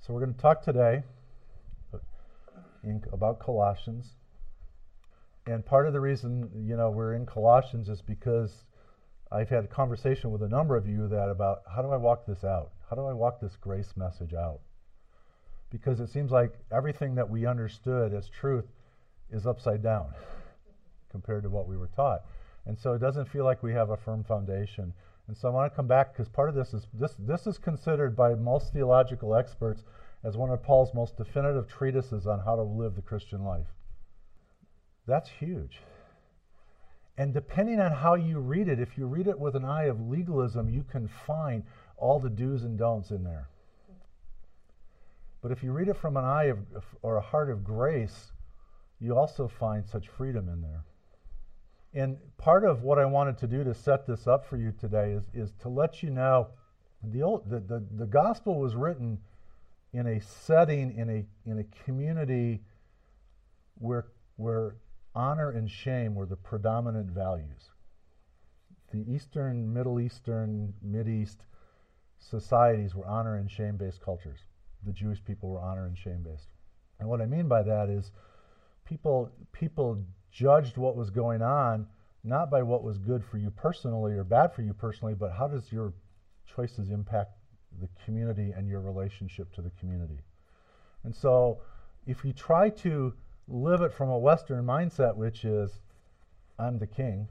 So we're going to talk today in, about Colossians. And part of the reason, you know, we're in Colossians is because I've had a conversation with a number of you that about how do I walk this out? How do I walk this grace message out? Because it seems like everything that we understood as truth is upside down compared to what we were taught. And so it doesn't feel like we have a firm foundation. And so I want to come back because part of this is this this is considered by most theological experts as one of Paul's most definitive treatises on how to live the Christian life. That's huge. And depending on how you read it, if you read it with an eye of legalism, you can find all the do's and don'ts in there. But if you read it from an eye of, or a heart of grace, you also find such freedom in there. And part of what I wanted to do to set this up for you today is, is to let you know the, old, the, the, the gospel was written in a setting, in a, in a community where, where honor and shame were the predominant values. The Eastern, Middle Eastern, Mid East societies were honor and shame based cultures. The Jewish people were honor and shame based. And what I mean by that is people, people judged what was going on not by what was good for you personally or bad for you personally, but how does your choices impact the community and your relationship to the community. And so if you try to live it from a Western mindset, which is, I'm the king,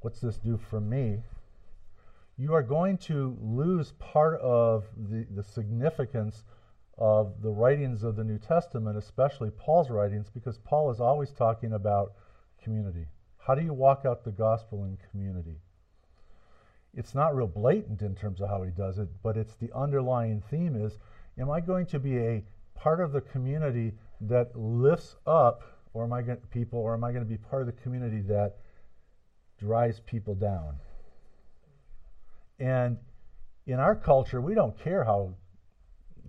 what's this do for me? You are going to lose part of the, the significance of the writings of the New Testament, especially Paul's writings, because Paul is always talking about community. How do you walk out the gospel in community? It's not real blatant in terms of how he does it, but it's the underlying theme is am I going to be a part of the community that lifts up or am I going people or am I going to be part of the community that drives people down? And in our culture, we don't care how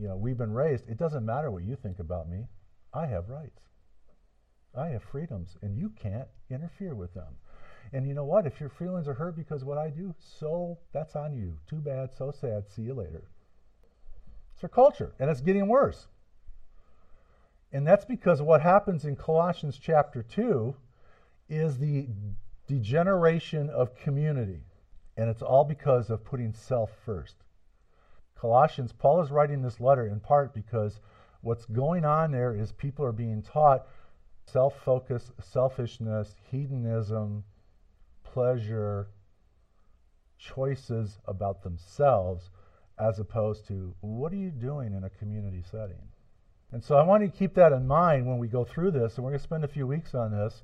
you know, we've been raised, it doesn't matter what you think about me. I have rights. I have freedoms, and you can't interfere with them. And you know what? If your feelings are hurt because what I do, so that's on you. Too bad, so sad. See you later. It's our culture, and it's getting worse. And that's because what happens in Colossians chapter 2 is the degeneration of community. And it's all because of putting self first. Colossians, Paul is writing this letter in part because what's going on there is people are being taught self focus, selfishness, hedonism, pleasure, choices about themselves, as opposed to what are you doing in a community setting? And so I want you to keep that in mind when we go through this, and we're going to spend a few weeks on this.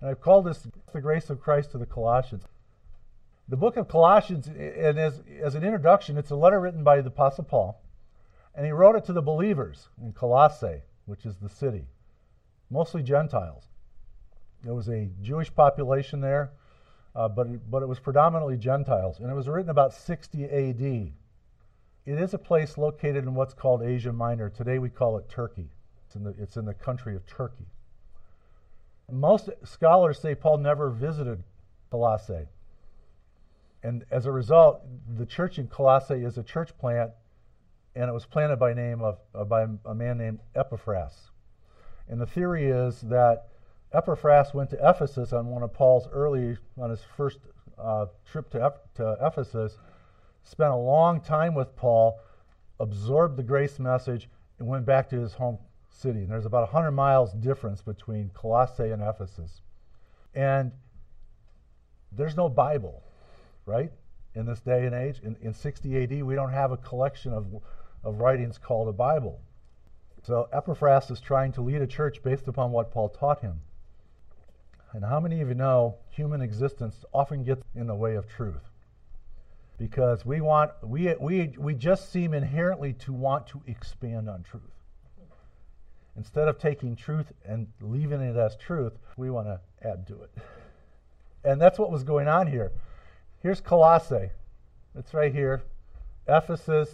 And I've called this the grace of Christ to the Colossians. The book of Colossians, and as, as an introduction, it's a letter written by the Apostle Paul. And he wrote it to the believers in Colossae, which is the city, mostly Gentiles. There was a Jewish population there, uh, but, it, but it was predominantly Gentiles. And it was written about 60 AD. It is a place located in what's called Asia Minor. Today we call it Turkey. It's in the, it's in the country of Turkey. Most scholars say Paul never visited Colossae. And as a result, the church in Colossae is a church plant, and it was planted by name of uh, by a man named Epaphras. And the theory is that Epaphras went to Ephesus on one of Paul's early, on his first uh, trip to, Eph- to Ephesus, spent a long time with Paul, absorbed the grace message, and went back to his home city. And there's about 100 miles difference between Colossae and Ephesus. And there's no Bible right? In this day and age, in, in 60 AD, we don't have a collection of, of writings called a Bible. So Epaphras is trying to lead a church based upon what Paul taught him. And how many of you know human existence often gets in the way of truth? Because we want we we we just seem inherently to want to expand on truth. Instead of taking truth and leaving it as truth, we want to add to it. And that's what was going on here. Here's Colossae. It's right here. Ephesus,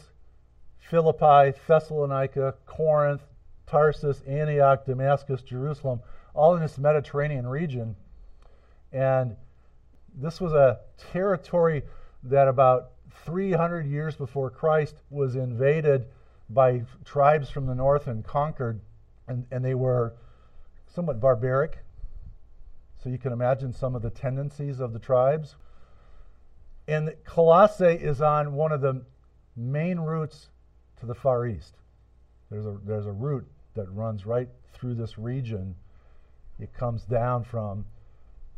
Philippi, Thessalonica, Corinth, Tarsus, Antioch, Damascus, Jerusalem, all in this Mediterranean region. And this was a territory that about 300 years before Christ was invaded by tribes from the north and conquered, and, and they were somewhat barbaric. So you can imagine some of the tendencies of the tribes. And Colossae is on one of the main routes to the Far East. There's a, there's a route that runs right through this region. It comes down from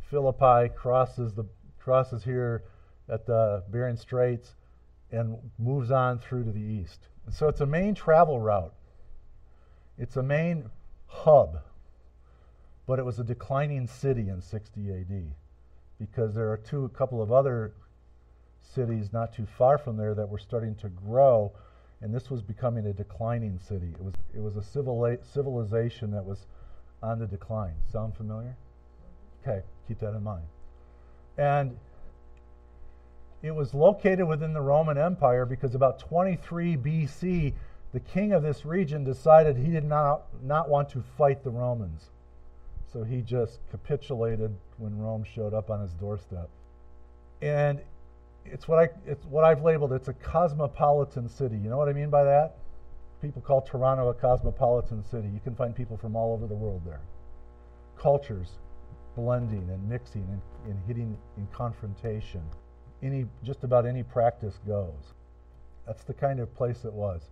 Philippi, crosses the crosses here at the Bering Straits, and moves on through to the east. And so it's a main travel route. It's a main hub, but it was a declining city in 60 AD because there are two, a couple of other cities not too far from there that were starting to grow, and this was becoming a declining city. It was it was a civili- civilization that was on the decline. Sound familiar? Okay, keep that in mind. And it was located within the Roman Empire because about 23 BC, the king of this region decided he did not, not want to fight the Romans. So he just capitulated when Rome showed up on his doorstep. And it's what I it's what I've labeled it's a cosmopolitan city. You know what I mean by that? People call Toronto a cosmopolitan city. You can find people from all over the world there. Cultures blending and mixing and, and hitting in confrontation. Any just about any practice goes. That's the kind of place it was.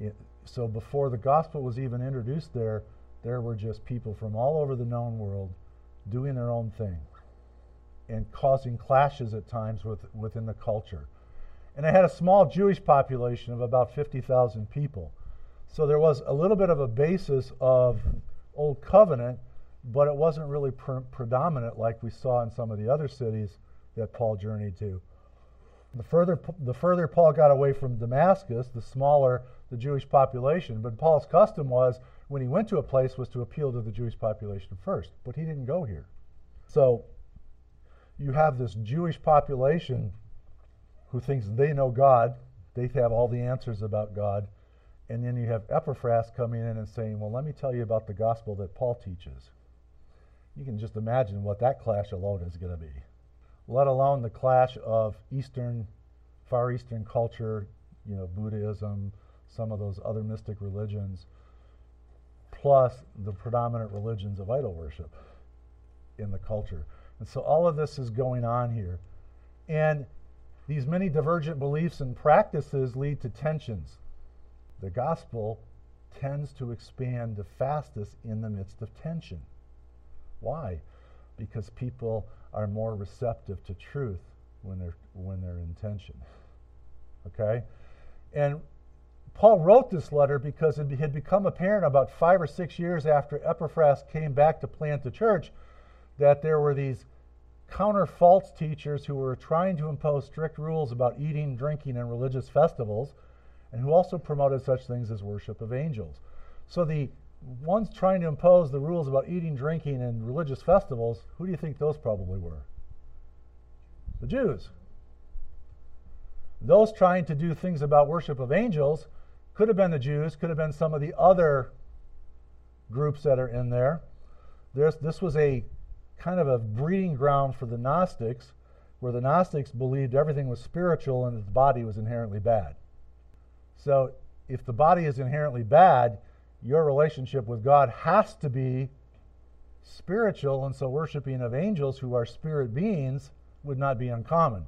It, so before the gospel was even introduced there, there were just people from all over the known world doing their own thing and causing clashes at times with, within the culture. And it had a small Jewish population of about 50,000 people. So there was a little bit of a basis of Old Covenant, but it wasn't really pre- predominant like we saw in some of the other cities that Paul journeyed to. The further, the further Paul got away from Damascus, the smaller the Jewish population. But Paul's custom was when he went to a place was to appeal to the Jewish population first. But he didn't go here. So you have this Jewish population who thinks they know God, they have all the answers about God, and then you have Epaphras coming in and saying, Well, let me tell you about the gospel that Paul teaches. You can just imagine what that clash alone is going to be, let alone the clash of Eastern, Far Eastern culture, you know, Buddhism, some of those other mystic religions, plus the predominant religions of idol worship in the culture. And so all of this is going on here. And these many divergent beliefs and practices lead to tensions. The gospel tends to expand the fastest in the midst of tension. Why? Because people are more receptive to truth when they're when they're in tension. Okay? And Paul wrote this letter because it had become apparent about five or six years after Epaphras came back to plant the church that there were these counter false teachers who were trying to impose strict rules about eating, drinking, and religious festivals, and who also promoted such things as worship of angels. So the ones trying to impose the rules about eating, drinking, and religious festivals, who do you think those probably were? The Jews. Those trying to do things about worship of angels could have been the Jews, could have been some of the other groups that are in there. There's, this was a kind of a breeding ground for the Gnostics, where the Gnostics believed everything was spiritual and that the body was inherently bad. So, if the body is inherently bad, your relationship with God has to be spiritual, and so worshiping of angels who are spirit beings would not be uncommon.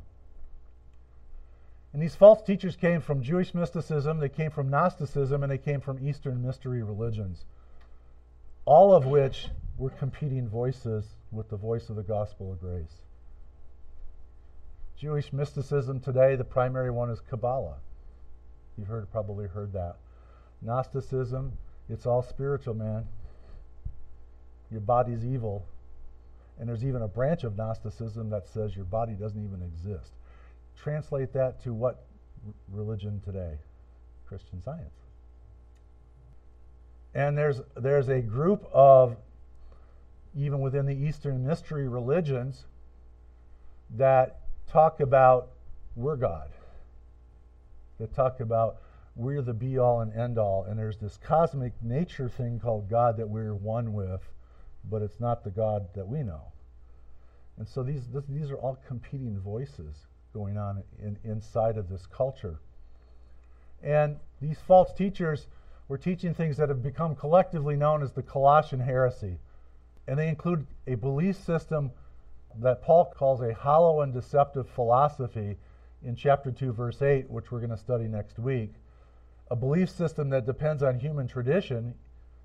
And these false teachers came from Jewish mysticism, they came from Gnosticism, and they came from Eastern mystery religions, all of which were competing voices with the voice of the gospel of grace. Jewish mysticism today, the primary one is Kabbalah. You've heard, probably heard that. Gnosticism, it's all spiritual, man. Your body's evil. And there's even a branch of Gnosticism that says your body doesn't even exist. Translate that to what religion today? Christian science. And there's, there's a group of even within the Eastern mystery religions, that talk about we're God, that talk about we're the be all and end all, and there's this cosmic nature thing called God that we're one with, but it's not the God that we know. And so these, this, these are all competing voices going on in, inside of this culture. And these false teachers were teaching things that have become collectively known as the Colossian heresy. And they include a belief system that Paul calls a hollow and deceptive philosophy in chapter 2, verse 8, which we're going to study next week. A belief system that depends on human tradition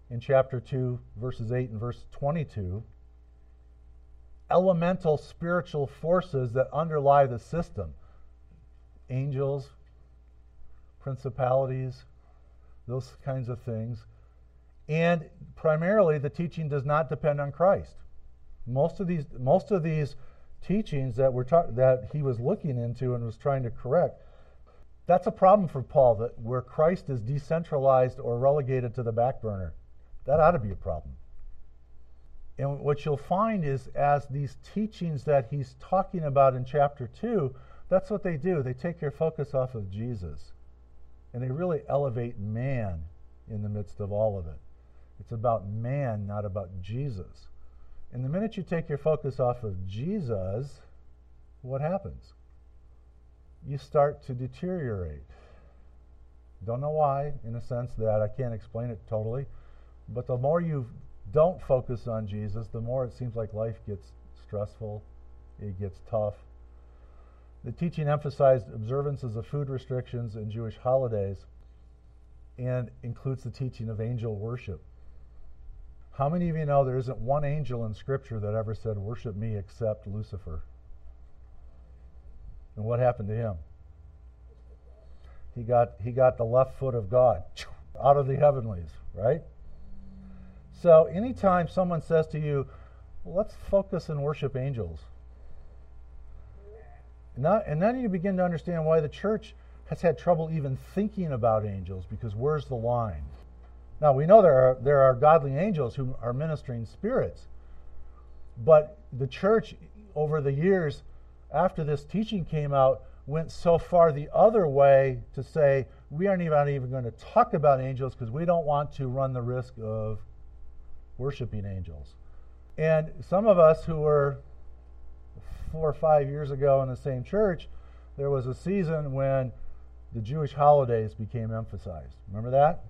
in chapter 2, verses 8 and verse 22. Elemental spiritual forces that underlie the system angels, principalities, those kinds of things. And primarily, the teaching does not depend on Christ. Most of these, most of these teachings that we're ta- that he was looking into and was trying to correct, that's a problem for Paul. That where Christ is decentralized or relegated to the back burner, that ought to be a problem. And what you'll find is, as these teachings that he's talking about in chapter two, that's what they do. They take your focus off of Jesus, and they really elevate man in the midst of all of it. It's about man, not about Jesus. And the minute you take your focus off of Jesus, what happens? You start to deteriorate. Don't know why, in a sense that I can't explain it totally, but the more you don't focus on Jesus, the more it seems like life gets stressful, it gets tough. The teaching emphasized observances of food restrictions and Jewish holidays and includes the teaching of angel worship. How many of you know there isn't one angel in Scripture that ever said, Worship me except Lucifer? And what happened to him? He got, he got the left foot of God out of the heavenlies, right? So anytime someone says to you, let's focus and worship angels, and then you begin to understand why the church has had trouble even thinking about angels because where's the line? Now, we know there are, there are godly angels who are ministering spirits, but the church, over the years after this teaching came out, went so far the other way to say, we aren't even, even going to talk about angels because we don't want to run the risk of worshiping angels. And some of us who were four or five years ago in the same church, there was a season when the Jewish holidays became emphasized. Remember that?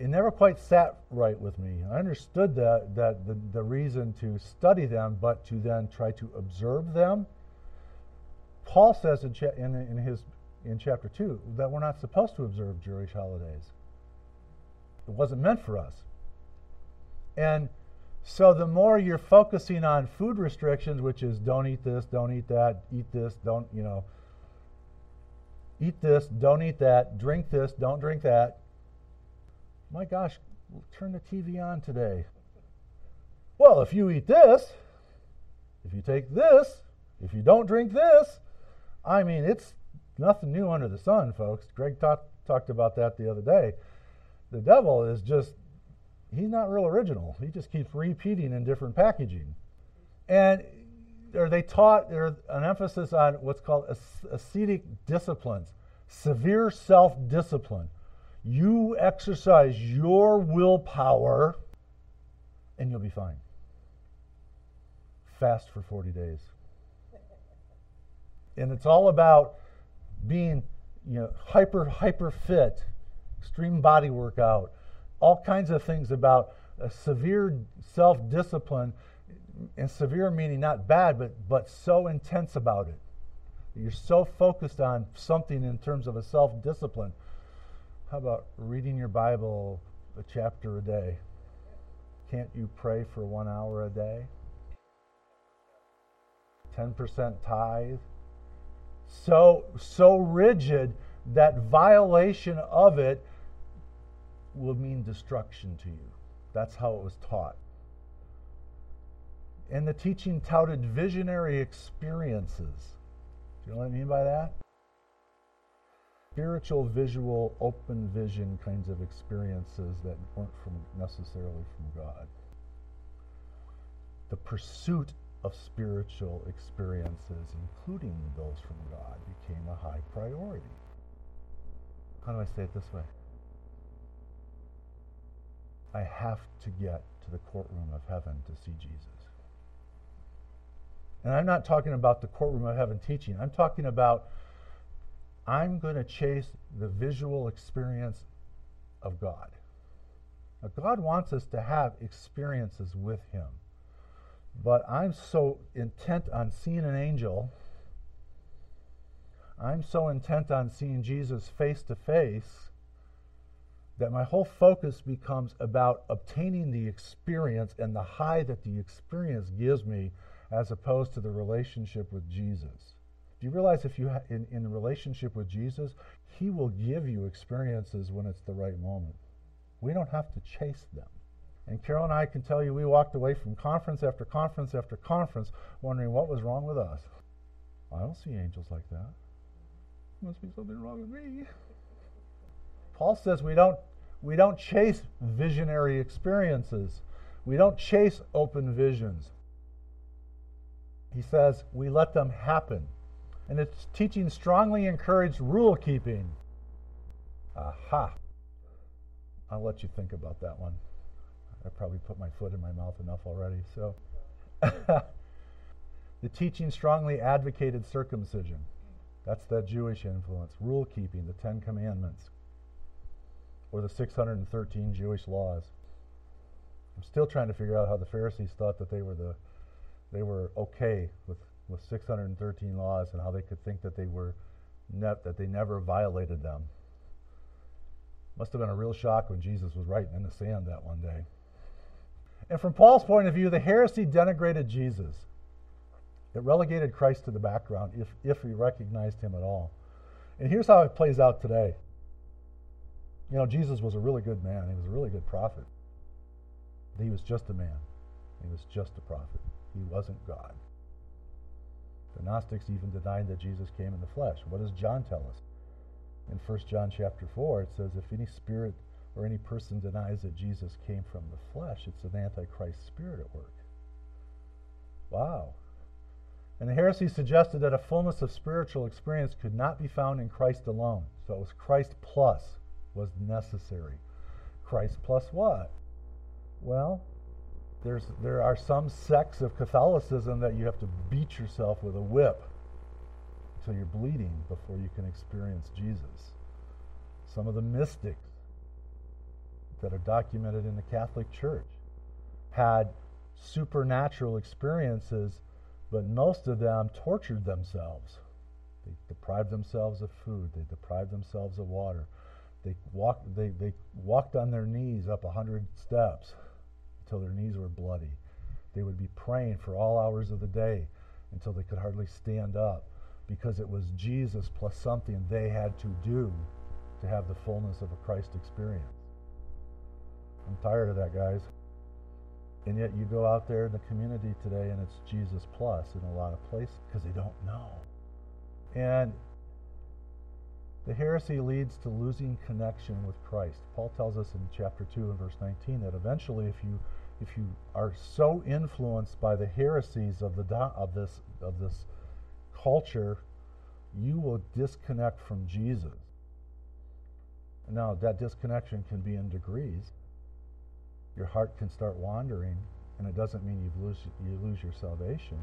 It never quite sat right with me. I understood that, that the, the reason to study them, but to then try to observe them. Paul says in, cha- in, in, his, in chapter 2 that we're not supposed to observe Jewish holidays. It wasn't meant for us. And so the more you're focusing on food restrictions, which is don't eat this, don't eat that, eat this, don't, you know, eat this, don't eat that, drink this, don't drink that, my gosh, turn the TV on today. Well, if you eat this, if you take this, if you don't drink this, I mean, it's nothing new under the sun, folks. Greg talk, talked about that the other day. The devil is just, he's not real original. He just keeps repeating in different packaging. And they taught there's an emphasis on what's called ascetic disciplines, severe self discipline you exercise your willpower and you'll be fine. Fast for 40 days. And it's all about being, you know, hyper hyper fit, extreme body workout, all kinds of things about severe self-discipline and severe meaning not bad but but so intense about it. You're so focused on something in terms of a self-discipline how about reading your Bible a chapter a day? Can't you pray for one hour a day? 10% tithe? So, so rigid that violation of it will mean destruction to you. That's how it was taught. And the teaching touted visionary experiences. Do you know what I mean by that? Spiritual, visual, open vision kinds of experiences that weren't from necessarily from God. The pursuit of spiritual experiences, including those from God, became a high priority. How do I say it this way? I have to get to the courtroom of heaven to see Jesus. And I'm not talking about the courtroom of heaven teaching. I'm talking about I'm going to chase the visual experience of God. Now, God wants us to have experiences with Him. But I'm so intent on seeing an angel, I'm so intent on seeing Jesus face to face that my whole focus becomes about obtaining the experience and the high that the experience gives me as opposed to the relationship with Jesus. Do you realize if you ha- in in relationship with Jesus, he will give you experiences when it's the right moment. We don't have to chase them. And Carol and I can tell you we walked away from conference after conference after conference wondering what was wrong with us. I don't see angels like that. Must be something wrong with me. Paul says we don't we don't chase visionary experiences. We don't chase open visions. He says we let them happen. And its teaching strongly encouraged rule keeping. Aha. I'll let you think about that one. I probably put my foot in my mouth enough already. So, the teaching strongly advocated circumcision. That's that Jewish influence. Rule keeping, the Ten Commandments, or the 613 Jewish laws. I'm still trying to figure out how the Pharisees thought that they were the they were okay with, with 613 laws and how they could think that they were ne- that they never violated them. Must have been a real shock when Jesus was writing in the sand that one day. And from Paul's point of view, the heresy denigrated Jesus. It relegated Christ to the background if, if we recognized him at all. And here's how it plays out today. You know, Jesus was a really good man. He was a really good prophet. He was just a man. He was just a prophet. He wasn't God. The Gnostics even denied that Jesus came in the flesh. What does John tell us? In 1 John chapter 4, it says, If any spirit or any person denies that Jesus came from the flesh, it's an antichrist spirit at work. Wow. And the heresy suggested that a fullness of spiritual experience could not be found in Christ alone. So it was Christ plus was necessary. Christ plus what? Well, there's, there are some sects of Catholicism that you have to beat yourself with a whip till you're bleeding before you can experience Jesus. Some of the mystics that are documented in the Catholic Church had supernatural experiences, but most of them tortured themselves. They deprived themselves of food, they deprived themselves of water. They walked, they, they walked on their knees up a hundred steps until their knees were bloody. They would be praying for all hours of the day until they could hardly stand up because it was Jesus plus something they had to do to have the fullness of a Christ experience. I'm tired of that, guys. And yet you go out there in the community today and it's Jesus plus in a lot of places because they don't know. And the heresy leads to losing connection with Christ. Paul tells us in chapter 2 and verse 19 that eventually if you if you are so influenced by the heresies of the of this of this culture, you will disconnect from Jesus. Now, that disconnection can be in degrees. Your heart can start wandering, and it doesn't mean you lose you lose your salvation,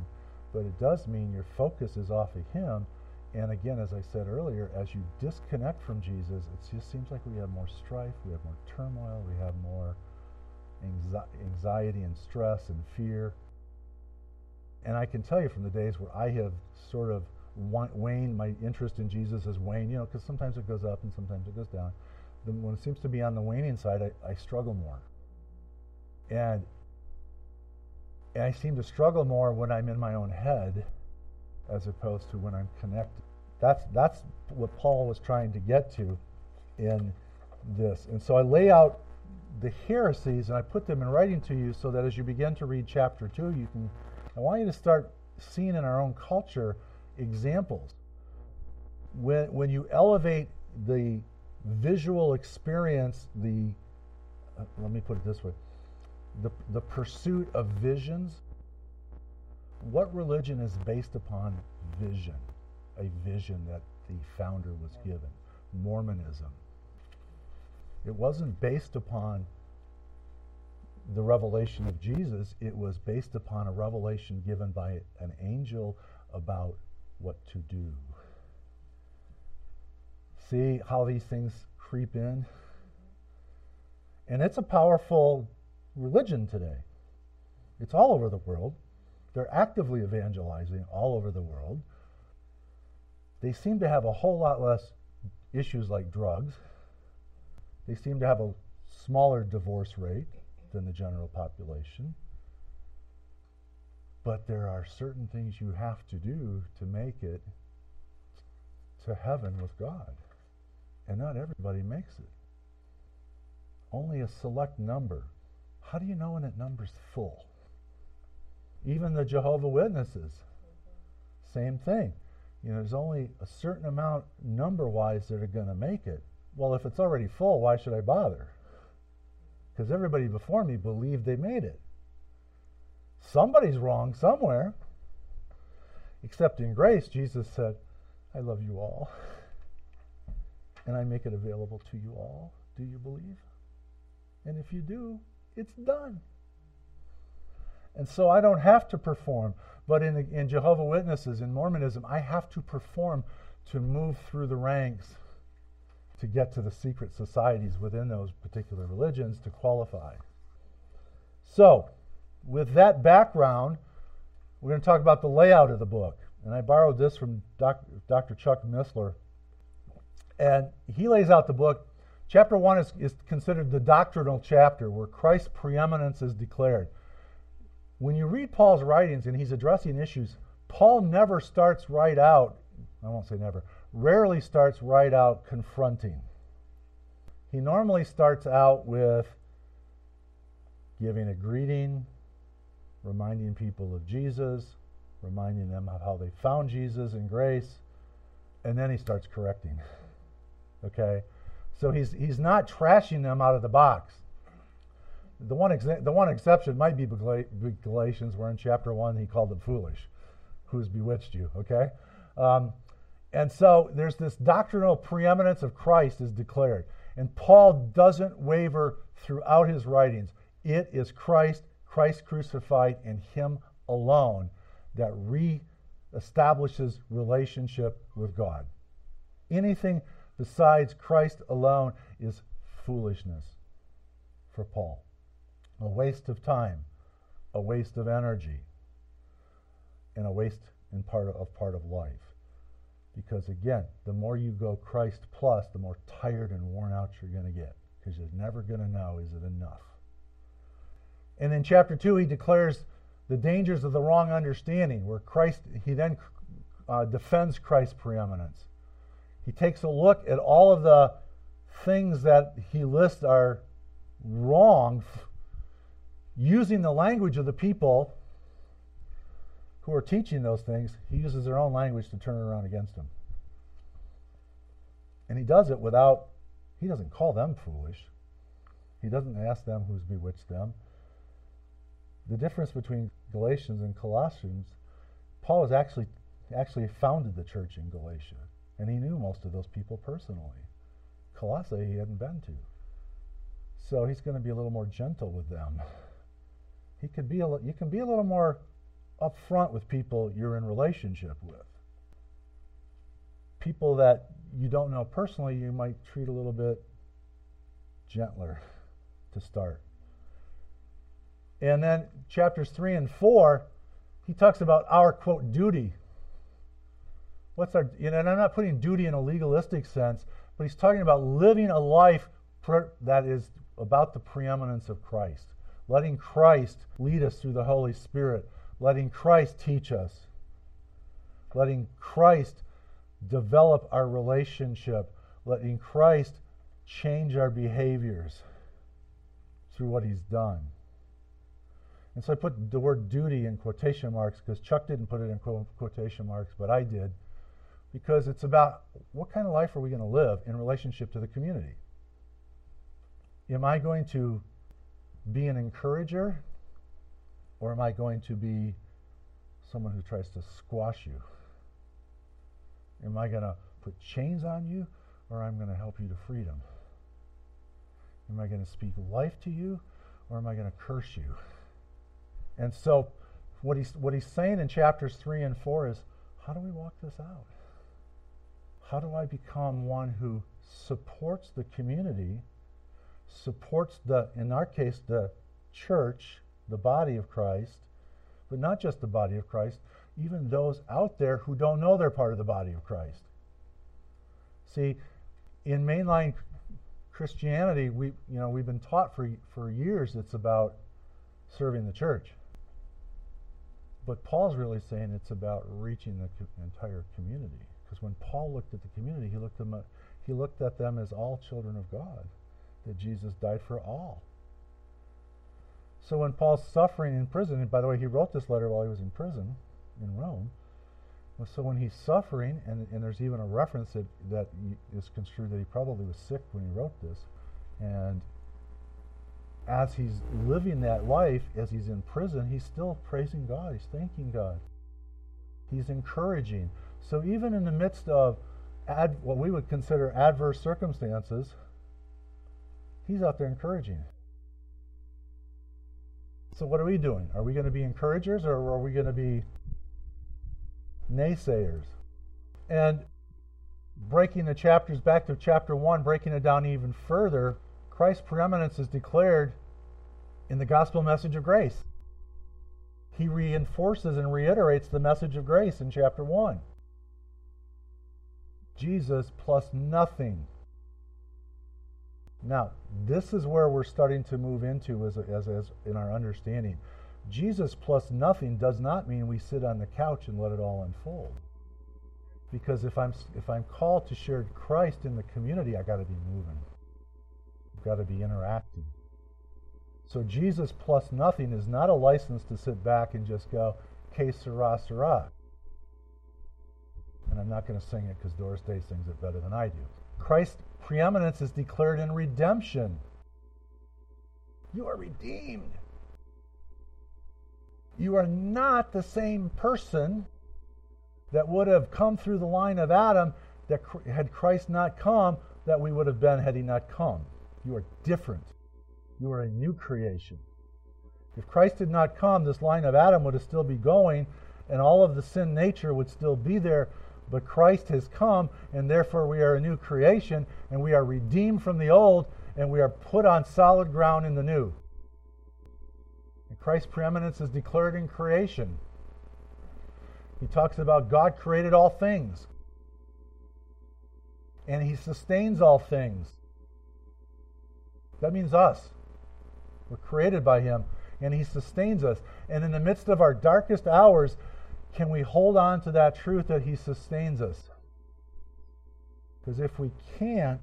but it does mean your focus is off of Him. And again, as I said earlier, as you disconnect from Jesus, it just seems like we have more strife, we have more turmoil, we have more anxiety and stress and fear. And I can tell you from the days where I have sort of waned, my interest in Jesus has waned, you know, because sometimes it goes up and sometimes it goes down. Then when it seems to be on the waning side, I, I struggle more. And, and I seem to struggle more when I'm in my own head as opposed to when I'm connected. That's, that's what Paul was trying to get to in this. And so I lay out the heresies and I put them in writing to you so that as you begin to read chapter 2, you can, I want you to start seeing in our own culture examples. When, when you elevate the visual experience, the, uh, let me put it this way, the, the pursuit of visions, what religion is based upon vision? A vision that the founder was given. Mormonism. It wasn't based upon the revelation of Jesus, it was based upon a revelation given by an angel about what to do. See how these things creep in? And it's a powerful religion today. It's all over the world. They're actively evangelizing all over the world. They seem to have a whole lot less issues like drugs. They seem to have a smaller divorce rate than the general population. But there are certain things you have to do to make it to heaven with God. And not everybody makes it. Only a select number. How do you know when that number's full? Even the Jehovah Witnesses, same thing. You know, there's only a certain amount number-wise that are going to make it. Well, if it's already full, why should I bother? Because everybody before me believed they made it. Somebody's wrong somewhere. Except in grace, Jesus said, I love you all. And I make it available to you all. Do you believe? And if you do, it's done. And so I don't have to perform. But in, in Jehovah Witnesses, in Mormonism, I have to perform to move through the ranks to get to the secret societies within those particular religions to qualify. So, with that background, we're going to talk about the layout of the book. And I borrowed this from Doc, Dr. Chuck Missler. And he lays out the book. Chapter 1 is, is considered the doctrinal chapter where Christ's preeminence is declared. When you read Paul's writings and he's addressing issues, Paul never starts right out, I won't say never, rarely starts right out confronting. He normally starts out with giving a greeting, reminding people of Jesus, reminding them of how they found Jesus in grace, and then he starts correcting. okay? So he's, he's not trashing them out of the box. The one, exa- the one exception might be Galatians, where in chapter 1 he called them foolish. Who's bewitched you, okay? Um, and so there's this doctrinal preeminence of Christ is declared. And Paul doesn't waver throughout his writings. It is Christ, Christ crucified, and Him alone that re-establishes relationship with God. Anything besides Christ alone is foolishness for Paul a waste of time, a waste of energy, and a waste in part of, of part of life. Because again, the more you go Christ plus, the more tired and worn out you're going to get. Because you're never going to know is it enough. And in chapter 2, he declares the dangers of the wrong understanding, where Christ, he then uh, defends Christ's preeminence. He takes a look at all of the things that he lists are wrong using the language of the people who are teaching those things, he uses their own language to turn around against them. And he does it without, he doesn't call them foolish. He doesn't ask them who's bewitched them. The difference between Galatians and Colossians, Paul has actually actually founded the church in Galatia, and he knew most of those people personally. Colossae he hadn't been to. So he's going to be a little more gentle with them he could be a, you can be a little more upfront with people you're in relationship with. People that you don't know personally, you might treat a little bit gentler to start. And then chapters 3 and 4, he talks about our quote duty. What's our you know, and I'm not putting duty in a legalistic sense, but he's talking about living a life that is about the preeminence of Christ letting Christ lead us through the Holy Spirit, letting Christ teach us, letting Christ develop our relationship, letting Christ change our behaviors through what he's done. And so I put the word duty in quotation marks because Chuck didn't put it in quotation marks, but I did. Because it's about what kind of life are we going to live in relationship to the community? Am I going to be an encourager, or am I going to be someone who tries to squash you? Am I going to put chains on you, or I'm going to help you to freedom? Am I going to speak life to you, or am I going to curse you? And so, what he's, what he's saying in chapters 3 and 4 is how do we walk this out? How do I become one who supports the community, supports the, in our case, the church, the body of Christ, but not just the body of Christ, even those out there who don't know they're part of the body of Christ. See, in mainline Christianity, we you know we've been taught for for years it's about serving the church. But Paul's really saying it's about reaching the co- entire community. Because when Paul looked at the community, he looked, at them, he looked at them as all children of God, that Jesus died for all. So when Paul's suffering in prison, and by the way, he wrote this letter while he was in prison in Rome. So when he's suffering, and, and there's even a reference that, that is construed that he probably was sick when he wrote this, and as he's living that life, as he's in prison, he's still praising God. He's thanking God. He's encouraging. So even in the midst of ad, what we would consider adverse circumstances, he's out there encouraging. So what are we doing? Are we going to be encouragers or are we going to be naysayers? And breaking the chapters back to chapter 1, breaking it down even further, Christ's preeminence is declared in the gospel message of grace. He reinforces and reiterates the message of grace in chapter 1. Jesus plus nothing. Now, this is where we're starting to move into as, as, as in our understanding. Jesus plus nothing does not mean we sit on the couch and let it all unfold. Because if I'm if I'm called to share Christ in the community, I got to be moving. I've got to be interacting. So Jesus plus nothing is not a license to sit back and just go, que sera, sera. And I'm not going to sing it because Doris Day sings it better than I do. Christ's preeminence is declared in redemption. You are redeemed. You are not the same person that would have come through the line of Adam that had Christ not come, that we would have been had he not come. You are different. You are a new creation. If Christ did not come, this line of Adam would still be going, and all of the sin nature would still be there. But Christ has come, and therefore we are a new creation, and we are redeemed from the old, and we are put on solid ground in the new. And Christ's preeminence is declared in creation. He talks about God created all things, and He sustains all things. That means us. We're created by Him, and He sustains us. And in the midst of our darkest hours, can we hold on to that truth that He sustains us? Because if we can't,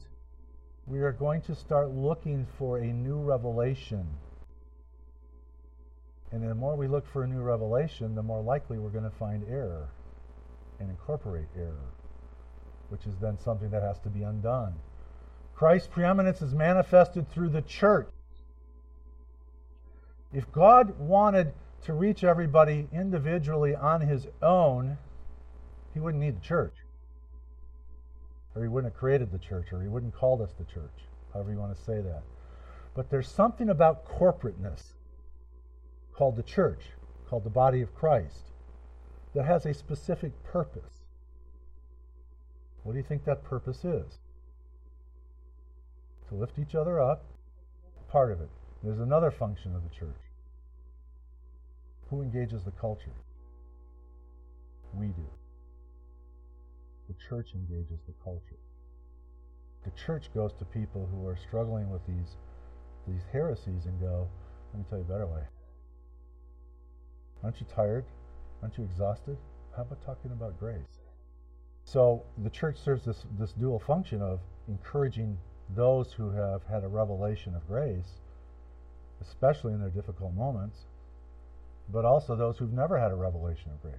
we are going to start looking for a new revelation. And the more we look for a new revelation, the more likely we're going to find error and incorporate error, which is then something that has to be undone. Christ's preeminence is manifested through the church. If God wanted to reach everybody individually on his own, he wouldn't need the church. Or he wouldn't have created the church, or he wouldn't have called us the church, however you want to say that. But there's something about corporateness called the church, called the body of Christ, that has a specific purpose. What do you think that purpose is? To lift each other up, part of it. There's another function of the church. Who engages the culture? We do. The church engages the culture. The church goes to people who are struggling with these, these heresies and go, let me tell you a better way. Aren't you tired? Aren't you exhausted? How about talking about grace? So the church serves this, this dual function of encouraging those who have had a revelation of grace, especially in their difficult moments, but also those who've never had a revelation of grace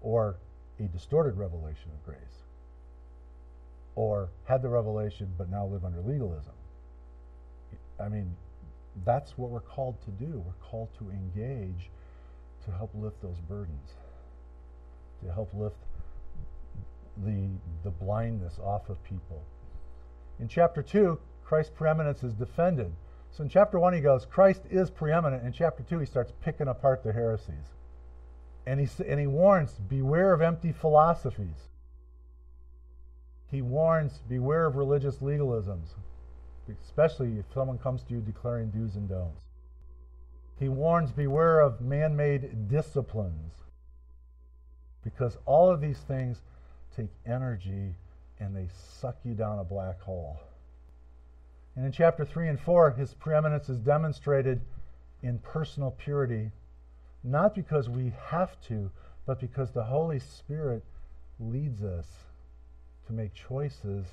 or a distorted revelation of grace or had the revelation but now live under legalism. I mean, that's what we're called to do. We're called to engage to help lift those burdens, to help lift the, the blindness off of people. In chapter 2, Christ's preeminence is defended. So in chapter 1, he goes, Christ is preeminent. In chapter 2, he starts picking apart the heresies. And he, and he warns, beware of empty philosophies. He warns, beware of religious legalisms, especially if someone comes to you declaring do's and don'ts. He warns, beware of man made disciplines, because all of these things take energy and they suck you down a black hole. And in chapter 3 and 4, his preeminence is demonstrated in personal purity, not because we have to, but because the Holy Spirit leads us to make choices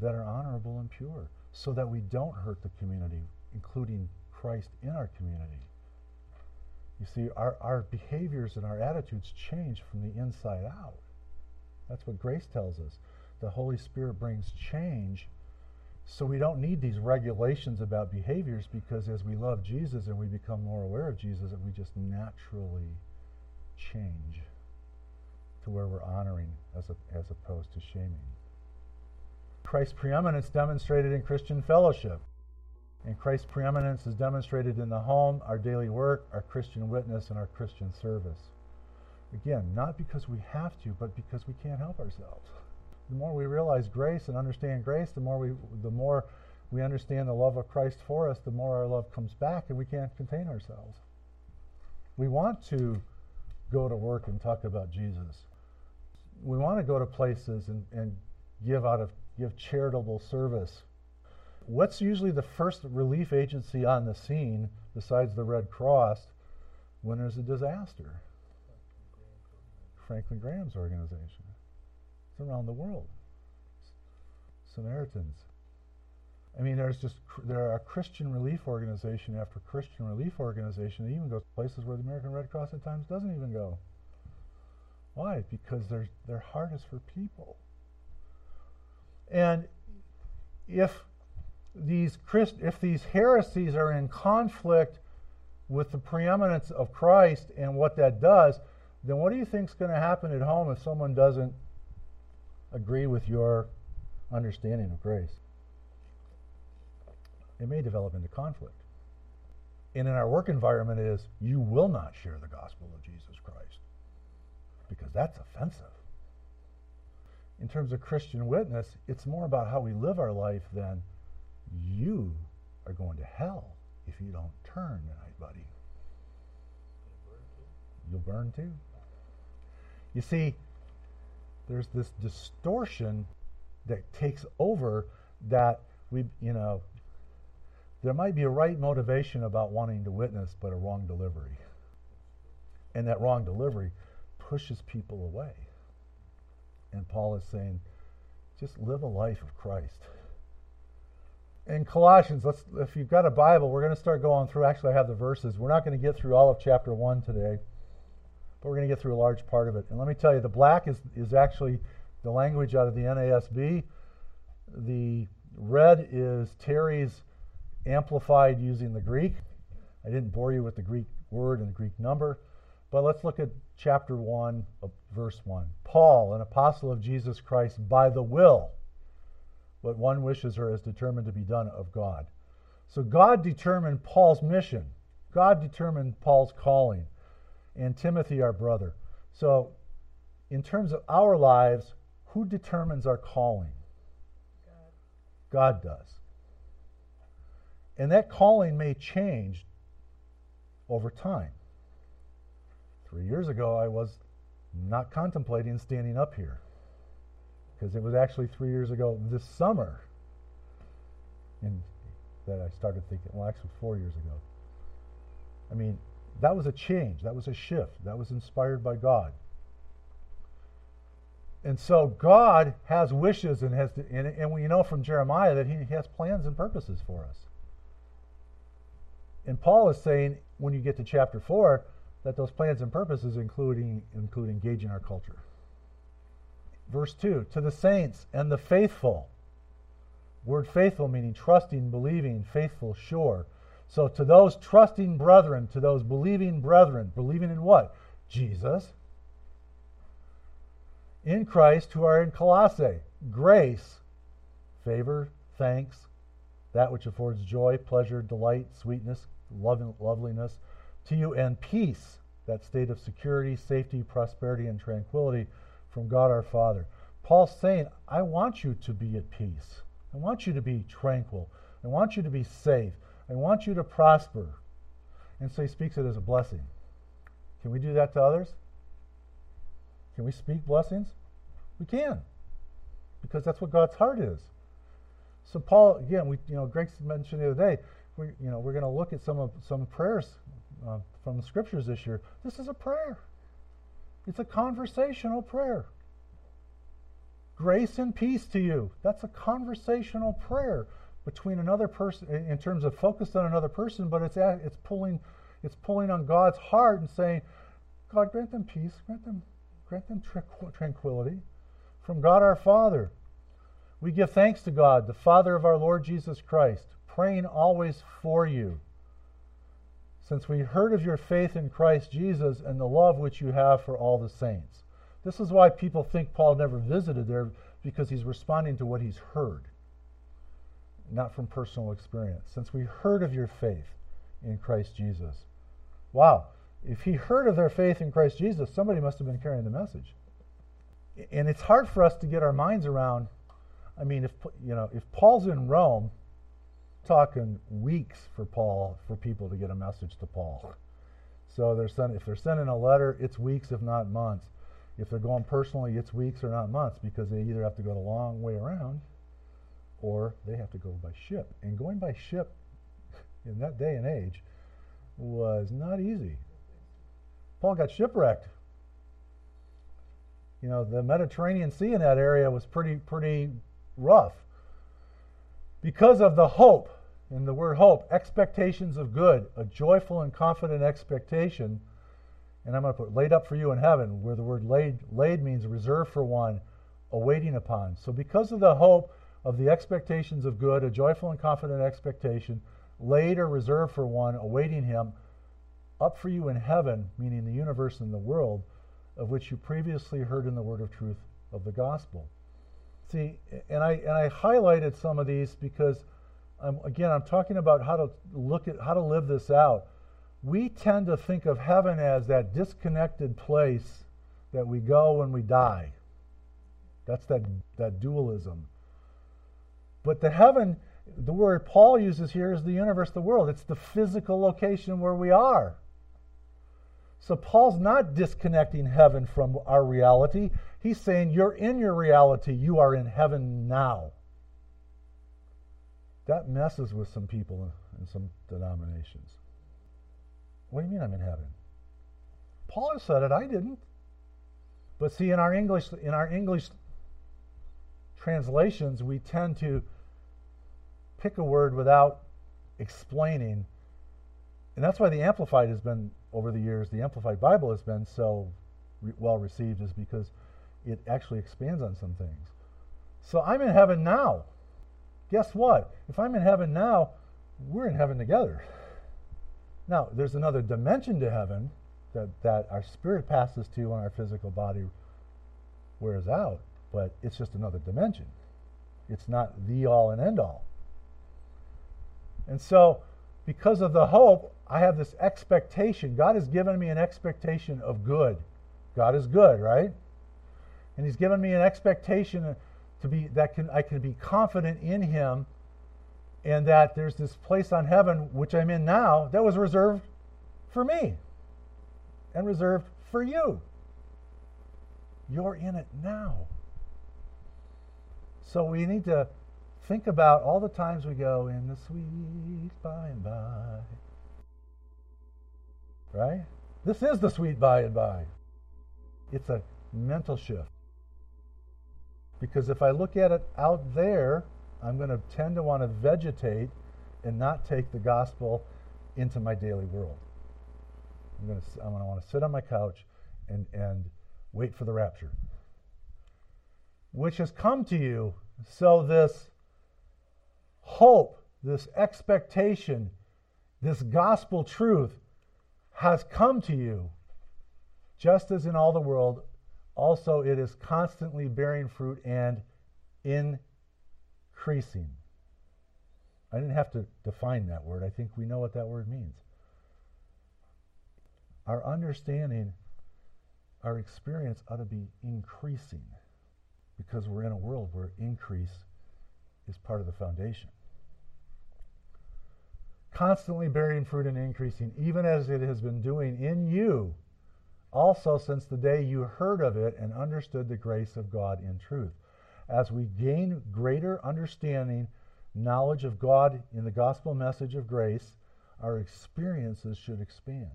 that are honorable and pure so that we don't hurt the community, including Christ in our community. You see, our, our behaviors and our attitudes change from the inside out. That's what grace tells us. The Holy Spirit brings change so we don't need these regulations about behaviors because as we love Jesus and we become more aware of Jesus, we just naturally change to where we're honoring as, a, as opposed to shaming. Christ's preeminence demonstrated in Christian fellowship. And Christ's preeminence is demonstrated in the home, our daily work, our Christian witness, and our Christian service. Again, not because we have to, but because we can't help ourselves the more we realize grace and understand grace, the more we the more we understand the love of Christ for us, the more our love comes back and we can't contain ourselves. We want to go to work and talk about Jesus. We want to go to places and, and give out of give charitable service. What's usually the first relief agency on the scene besides the Red Cross when there's a disaster? Franklin Graham's organization around the world. Samaritans. I mean, there's just there are Christian relief organization after Christian relief organization that even goes places where the American Red Cross at times doesn't even go. Why? Because their their heart is for people. And if these Christ, if these heresies are in conflict with the preeminence of Christ and what that does, then what do you think is going to happen at home if someone doesn't agree with your understanding of grace, it may develop into conflict. And in our work environment is you will not share the gospel of Jesus Christ because that's offensive. In terms of Christian witness, it's more about how we live our life than you are going to hell if you don't turn tonight, buddy. You'll burn too. You see, there's this distortion that takes over that we, you know, there might be a right motivation about wanting to witness, but a wrong delivery. And that wrong delivery pushes people away. And Paul is saying, just live a life of Christ. In Colossians, let's if you've got a Bible, we're going to start going through. Actually, I have the verses. We're not going to get through all of chapter 1 today but we're going to get through a large part of it. And let me tell you, the black is, is actually the language out of the NASB. The red is Terry's amplified using the Greek. I didn't bore you with the Greek word and the Greek number, but let's look at chapter 1, verse 1. Paul, an apostle of Jesus Christ, by the will, what one wishes or is determined to be done of God. So God determined Paul's mission. God determined Paul's calling and Timothy, our brother. So, in terms of our lives, who determines our calling? God, does. And that calling may change over time. Three years ago, I was not contemplating standing up here because it was actually three years ago this summer in, that I started thinking, well, actually, four years ago. I mean, that was a change. That was a shift. That was inspired by God. And so God has wishes and has, to, and, and we know from Jeremiah that He has plans and purposes for us. And Paul is saying, when you get to chapter four, that those plans and purposes including include engaging our culture. Verse two: To the saints and the faithful. Word faithful meaning trusting, believing, faithful, sure. So, to those trusting brethren, to those believing brethren, believing in what? Jesus. In Christ, who are in Colossae, grace, favor, thanks, that which affords joy, pleasure, delight, sweetness, love, loveliness to you, and peace, that state of security, safety, prosperity, and tranquility from God our Father. Paul's saying, I want you to be at peace. I want you to be tranquil. I want you to be safe. I want you to prosper. And so he speaks it as a blessing. Can we do that to others? Can we speak blessings? We can. Because that's what God's heart is. So Paul, again, we you know, Greg mentioned the other day, we you know, we're going to look at some of some prayers uh, from the scriptures this year. This is a prayer. It's a conversational prayer. Grace and peace to you. That's a conversational prayer between another person in terms of focused on another person, but it's at, it's pulling it's pulling on God's heart and saying, God grant them peace, grant them grant them tranquility from God our Father. We give thanks to God, the Father of our Lord Jesus Christ, praying always for you. Since we heard of your faith in Christ Jesus and the love which you have for all the saints. This is why people think Paul never visited there, because he's responding to what he's heard, not from personal experience. Since we heard of your faith in Christ Jesus. Wow. If he heard of their faith in Christ Jesus, somebody must have been carrying the message. And it's hard for us to get our minds around. I mean, if you know, if Paul's in Rome, talking weeks for Paul for people to get a message to Paul. So they're sending, if they're sending a letter, it's weeks, if not months. If they're going personally, it's weeks or not months because they either have to go the long way around or they have to go by ship. And going by ship in that day and age was not easy. Paul got shipwrecked. You know, the Mediterranean Sea in that area was pretty pretty rough. Because of the hope, in the word hope, expectations of good, a joyful and confident expectation and I'm going to put laid up for you in heaven, where the word laid, laid means reserved for one, awaiting upon. So because of the hope of the expectations of good, a joyful and confident expectation, laid or reserved for one, awaiting him, up for you in heaven, meaning the universe and the world, of which you previously heard in the word of truth of the gospel. See, and I and I highlighted some of these because, I'm, again, I'm talking about how to look at how to live this out we tend to think of heaven as that disconnected place that we go when we die. That's that, that dualism. But the heaven, the word Paul uses here is the universe, the world. It's the physical location where we are. So Paul's not disconnecting heaven from our reality. He's saying you're in your reality. You are in heaven now. That messes with some people in some denominations. What do you mean I'm in heaven? Paul said it, I didn't. But see, in our English, in our English translations, we tend to pick a word without explaining. And that's why the Amplified has been, over the years, the Amplified Bible has been so re- well received, is because it actually expands on some things. So I'm in heaven now. Guess what? If I'm in heaven now, we're in heaven together. Now, there's another dimension to heaven that, that our spirit passes to when our physical body wears out, but it's just another dimension. It's not the all and end all. And so, because of the hope, I have this expectation. God has given me an expectation of good. God is good, right? And He's given me an expectation to be that can I can be confident in Him and that there's this place on heaven, which I'm in now, that was reserved for me and reserved for you. You're in it now. So we need to think about all the times we go in the sweet by and by. Right? This is the sweet by and by. It's a mental shift. Because if I look at it out there, I'm going to tend to want to vegetate and not take the gospel into my daily world. I'm going to, I'm going to want to sit on my couch and, and wait for the rapture, which has come to you. So, this hope, this expectation, this gospel truth has come to you, just as in all the world, also it is constantly bearing fruit and increasing. I didn't have to define that word. I think we know what that word means. Our understanding, our experience ought to be increasing because we're in a world where increase is part of the foundation. Constantly bearing fruit and increasing, even as it has been doing in you, also since the day you heard of it and understood the grace of God in truth. As we gain greater understanding, knowledge of God in the gospel message of grace, our experiences should expand.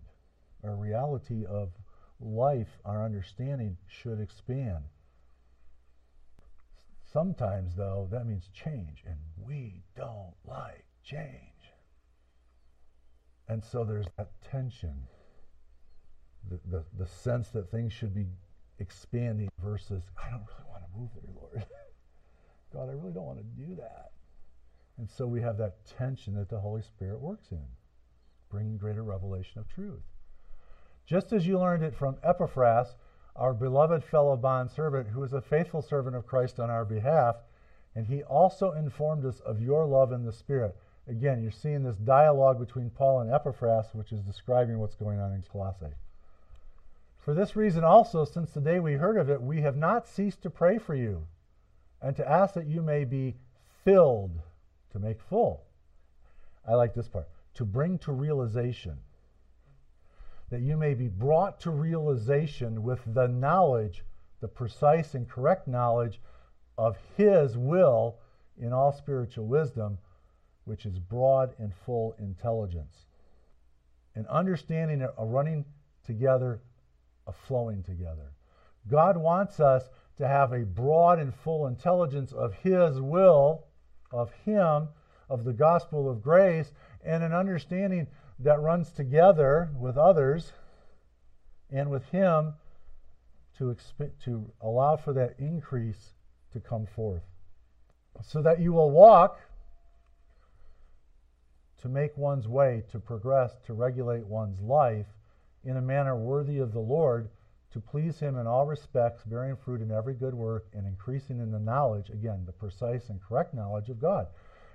Our reality of life, our understanding should expand. Sometimes, though, that means change, and we don't like change. And so there's that tension, the, the, the sense that things should be expanding versus, I don't really want to move there, Lord. God, I really don't want to do that. And so we have that tension that the Holy Spirit works in, bringing greater revelation of truth. Just as you learned it from Epaphras, our beloved fellow bondservant, who is a faithful servant of Christ on our behalf, and he also informed us of your love in the Spirit. Again, you're seeing this dialogue between Paul and Epaphras, which is describing what's going on in Colossae. For this reason also, since the day we heard of it, we have not ceased to pray for you and to ask that you may be filled, to make full. I like this part, to bring to realization that you may be brought to realization with the knowledge, the precise and correct knowledge of His will in all spiritual wisdom, which is broad and full intelligence. An understanding, a running together, a flowing together. God wants us to have a broad and full intelligence of His will, of Him, of the gospel of grace, and an understanding that runs together with others and with Him to, exp- to allow for that increase to come forth. So that you will walk to make one's way, to progress, to regulate one's life in a manner worthy of the Lord, to please Him in all respects, bearing fruit in every good work, and increasing in the knowledge, again, the precise and correct knowledge of God.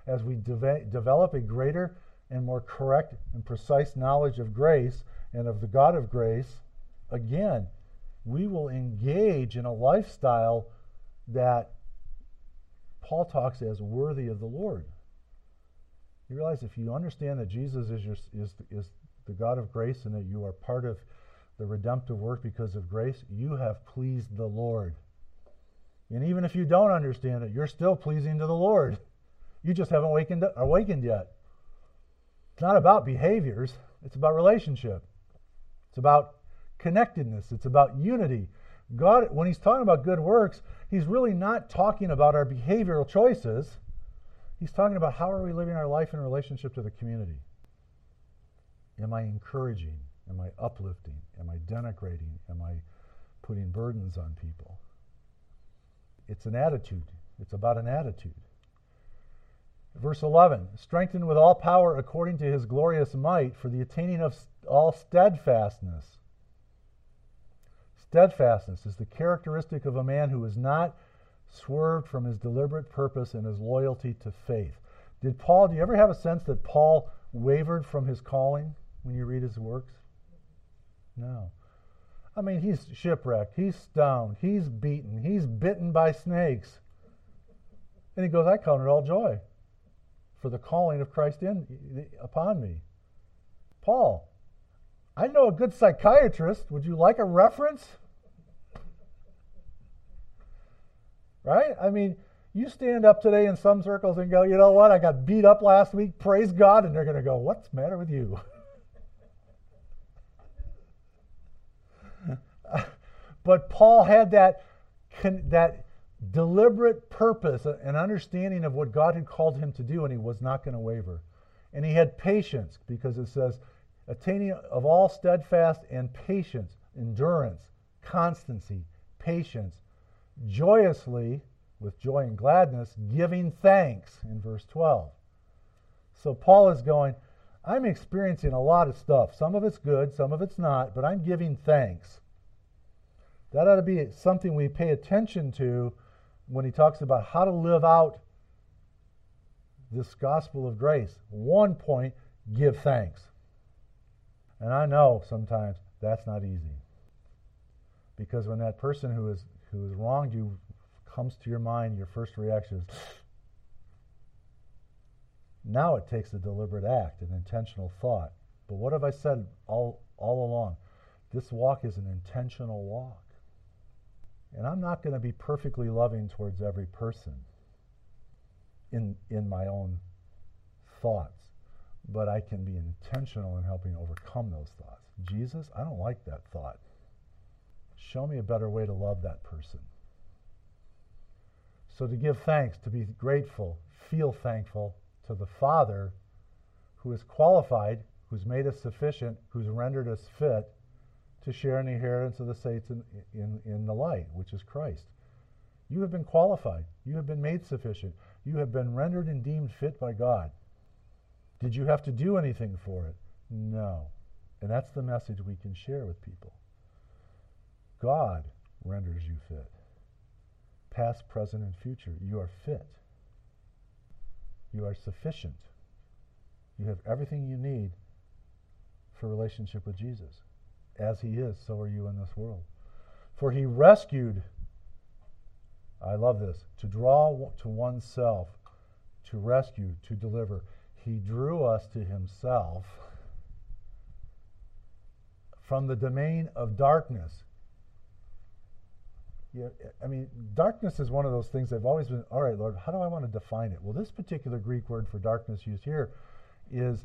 As we de- develop a greater and more correct and precise knowledge of grace and of the God of grace, again, we will engage in a lifestyle that Paul talks as worthy of the Lord. You realize if you understand that Jesus is, your, is, is the God of grace and that you are part of the redemptive work because of grace, you have pleased the Lord. And even if you don't understand it, you're still pleasing to the Lord. You just haven't awakened, awakened yet. It's not about behaviors, it's about relationship. It's about connectedness, it's about unity. God, when He's talking about good works, He's really not talking about our behavioral choices. He's talking about how are we living our life in relationship to the community? Am I encouraging? Am I uplifting? Am I denigrating? Am I putting burdens on people? It's an attitude. It's about an attitude. Verse 11 strengthened with all power according to his glorious might for the attaining of all steadfastness. Steadfastness is the characteristic of a man who is not swerved from his deliberate purpose and his loyalty to faith. Did Paul, do you ever have a sense that Paul wavered from his calling when you read his works? No. I mean, he's shipwrecked, he's stoned, he's beaten, he's bitten by snakes. And he goes, I count it all joy for the calling of Christ in upon me. Paul, I know a good psychiatrist. Would you like a reference? Right? I mean, you stand up today in some circles and go, you know what? I got beat up last week. Praise God. And they're going to go, what's the matter with you? but Paul had that, that deliberate purpose, and understanding of what God had called him to do, and he was not going to waver. And he had patience because it says, attaining of all steadfast and patience, endurance, constancy, patience, joyously, with joy and gladness, giving thanks in verse 12. So Paul is going, I'm experiencing a lot of stuff. Some of it's good, some of it's not, but I'm giving thanks. That ought to be something we pay attention to when he talks about how to live out this gospel of grace. One point, give thanks. And I know sometimes that's not easy. Because when that person who is who has wronged you comes to your mind, your first reaction is now it takes a deliberate act, an intentional thought. But what have I said all all along? This walk is an intentional walk. And I'm not going to be perfectly loving towards every person in, in my own thoughts, but I can be intentional in helping overcome those thoughts. Jesus, I don't like that thought. Show me a better way to love that person. So to give thanks, to be grateful, feel thankful to the Father who is qualified, who's made us sufficient, who's rendered us fit to share an inheritance of the saints in, in, in the light, which is Christ. You have been qualified. You have been made sufficient. You have been rendered and deemed fit by God. Did you have to do anything for it? No. And that's the message we can share with people. God renders you fit. Past, present, and future. You are fit. You are sufficient. You have everything you need for relationship with Jesus. As he is, so are you in this world. For he rescued, I love this, to draw to oneself, to rescue, to deliver. He drew us to himself from the domain of darkness. Yeah, I mean, darkness is one of those things I've always been, all right, Lord, how do I want to define it? Well, this particular Greek word for darkness used here is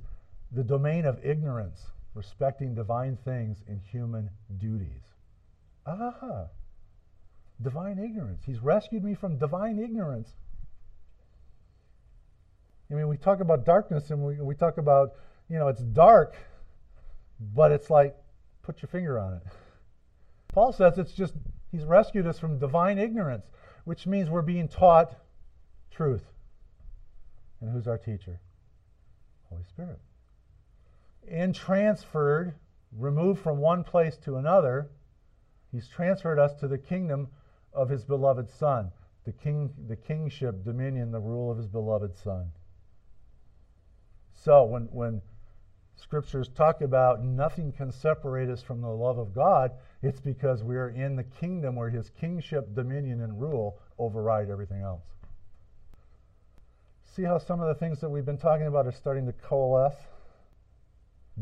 the domain of ignorance respecting divine things and human duties. Ah, divine ignorance. He's rescued me from divine ignorance. I mean, we talk about darkness and we, we talk about, you know, it's dark, but it's like, put your finger on it. Paul says it's just, he's rescued us from divine ignorance, which means we're being taught truth. And who's our teacher? Holy Spirit and transferred, removed from one place to another, he's transferred us to the kingdom of his beloved Son, the, king, the kingship, dominion, the rule of his beloved Son. So when, when scriptures talk about nothing can separate us from the love of God, it's because we are in the kingdom where his kingship, dominion, and rule override everything else. See how some of the things that we've been talking about are starting to coalesce?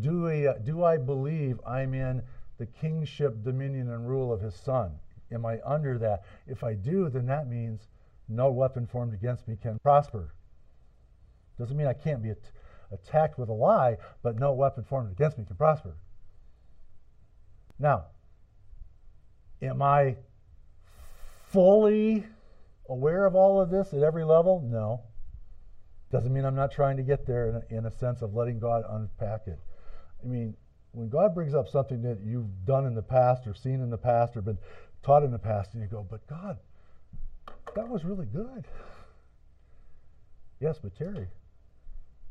Do, I, do I believe I'm in the kingship, dominion, and rule of his son? Am I under that? If I do, then that means no weapon formed against me can prosper. Doesn't mean I can't be at- attacked with a lie, but no weapon formed against me can prosper. Now, am I fully aware of all of this at every level? No. Doesn't mean I'm not trying to get there in a, in a sense of letting God unpack it. I mean, when God brings up something that you've done in the past or seen in the past or been taught in the past, and you go, but God, that was really good. Yes, but Terry,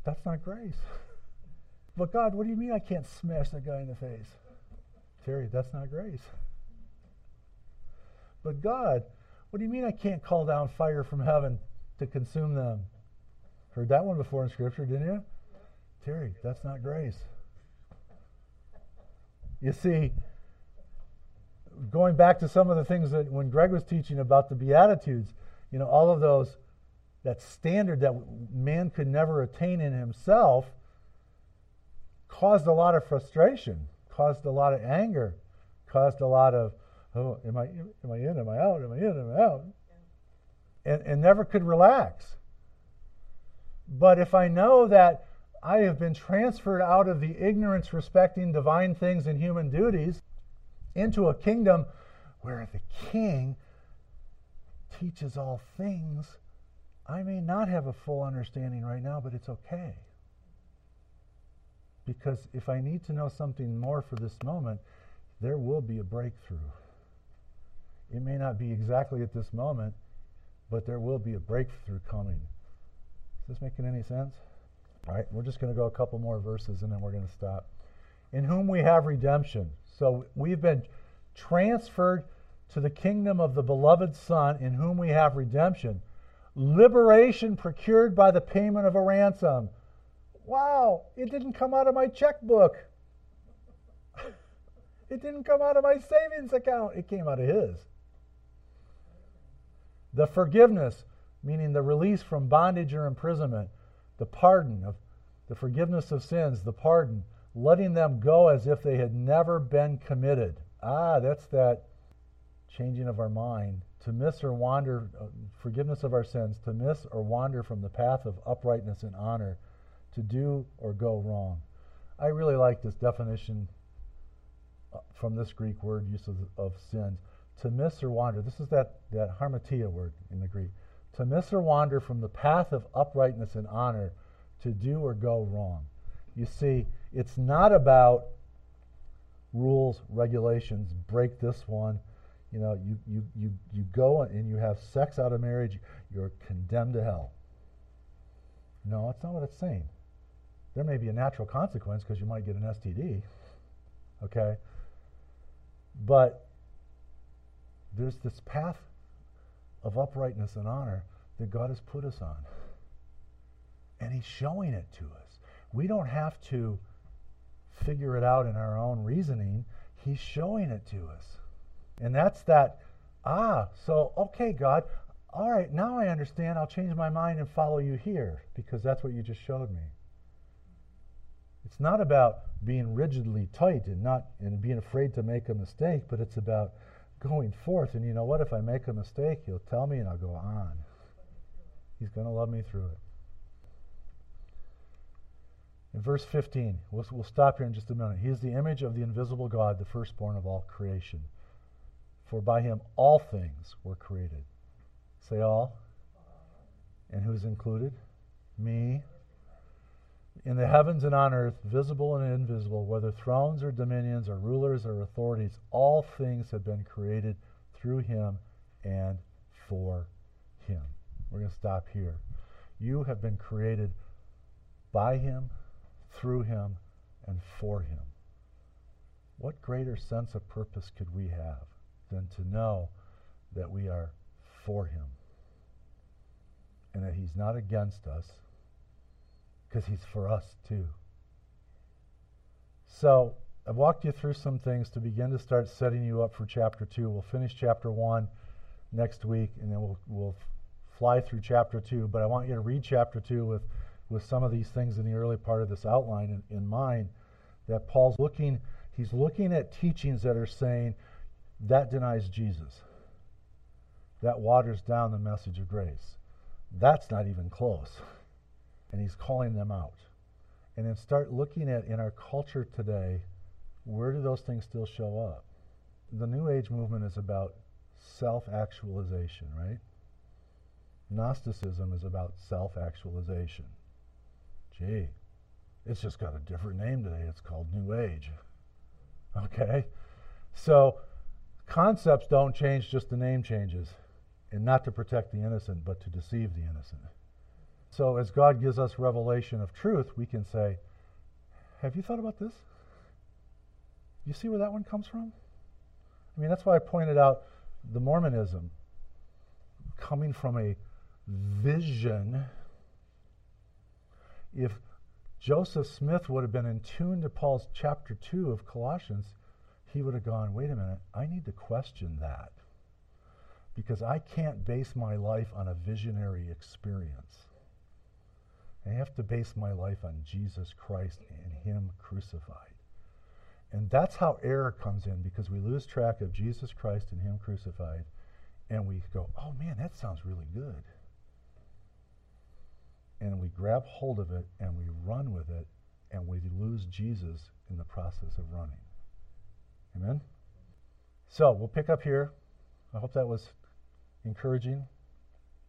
that's not grace. But God, what do you mean I can't smash that guy in the face? Terry, that's not grace. But God, what do you mean I can't call down fire from heaven to consume them? Heard that one before in Scripture, didn't you? Terry, that's not grace. You see, going back to some of the things that when Greg was teaching about the Beatitudes, you know, all of those, that standard that man could never attain in himself caused a lot of frustration, caused a lot of anger, caused a lot of, oh, am I, am I in, am I out, am I in, am I out? And, and never could relax. But if I know that I have been transferred out of the ignorance respecting divine things and human duties into a kingdom where the king teaches all things. I may not have a full understanding right now, but it's okay. Because if I need to know something more for this moment, there will be a breakthrough. It may not be exactly at this moment, but there will be a breakthrough coming. Is this making any sense? All right, we're just going to go a couple more verses and then we're going to stop. In whom we have redemption. So we've been transferred to the kingdom of the beloved Son, in whom we have redemption, liberation procured by the payment of a ransom. Wow, it didn't come out of my checkbook. it didn't come out of my savings account. It came out of his. The forgiveness, meaning the release from bondage or imprisonment, the pardon of the forgiveness of sins, the pardon, letting them go as if they had never been committed. Ah, that's that changing of our mind to miss or wander, uh, forgiveness of our sins, to miss or wander from the path of uprightness and honor, to do or go wrong. I really like this definition uh, from this Greek word use of, of sins. To miss or wander. This is that, that hamartia word in the Greek. To miss or wander from the path of uprightness and honor, to do or go wrong. You see, it's not about rules, regulations, break this one. You know, you, you, you, you go and you have sex out of marriage, you're condemned to hell. No, that's not what it's saying. There may be a natural consequence because you might get an STD. Okay? But there's this path of uprightness and honor that God has put us on. And He's showing it to us. We don't have to figure it out in our own reasoning. He's showing it to us. And that's that, ah, so, okay, God, all right, now I understand. I'll change my mind and follow you here because that's what you just showed me. It's not about being rigidly tight and not and being afraid to make a mistake, but it's about going forth. And you know what? If I make a mistake, he'll tell me and I'll go on. He's going to love me through it. In verse 15, we'll, we'll stop here in just a minute. He is the image of the invisible God, the firstborn of all creation. For by him all things were created. Say all. And who's included? Me. In the heavens and on earth, visible and invisible, whether thrones or dominions or rulers or authorities, all things have been created through him and for him. We're going to stop here. You have been created by him through him, and for him. What greater sense of purpose could we have than to know that we are for him and that he's not against us because he's for us too. So, I've walked you through some things to begin to start setting you up for chapter 2. We'll finish chapter 1 next week and then we'll, we'll fly through chapter 2. But I want you to read chapter 2 with with some of these things in the early part of this outline in, in mind that Paul's looking he's looking at teachings that are saying that denies Jesus. That waters down the message of grace. That's not even close. And he's calling them out. And then start looking at in our culture today, where do those things still show up? The New Age movement is about self actualization, right? Gnosticism is about self actualization. Gee, it's just got a different name today. It's called New Age. Okay? So concepts don't change, just the name changes. And not to protect the innocent, but to deceive the innocent. So as God gives us revelation of truth, we can say, Have you thought about this? You see where that one comes from? I mean, that's why I pointed out the Mormonism coming from a vision if Joseph Smith would have been in tune to Paul's chapter 2 of Colossians, he would have gone, wait a minute, I need to question that. Because I can't base my life on a visionary experience. I have to base my life on Jesus Christ and Him crucified. And that's how error comes in because we lose track of Jesus Christ and Him crucified. And we go, oh man, that sounds really good and we grab hold of it and we run with it and we lose Jesus in the process of running. Amen? So we'll pick up here. I hope that was encouraging.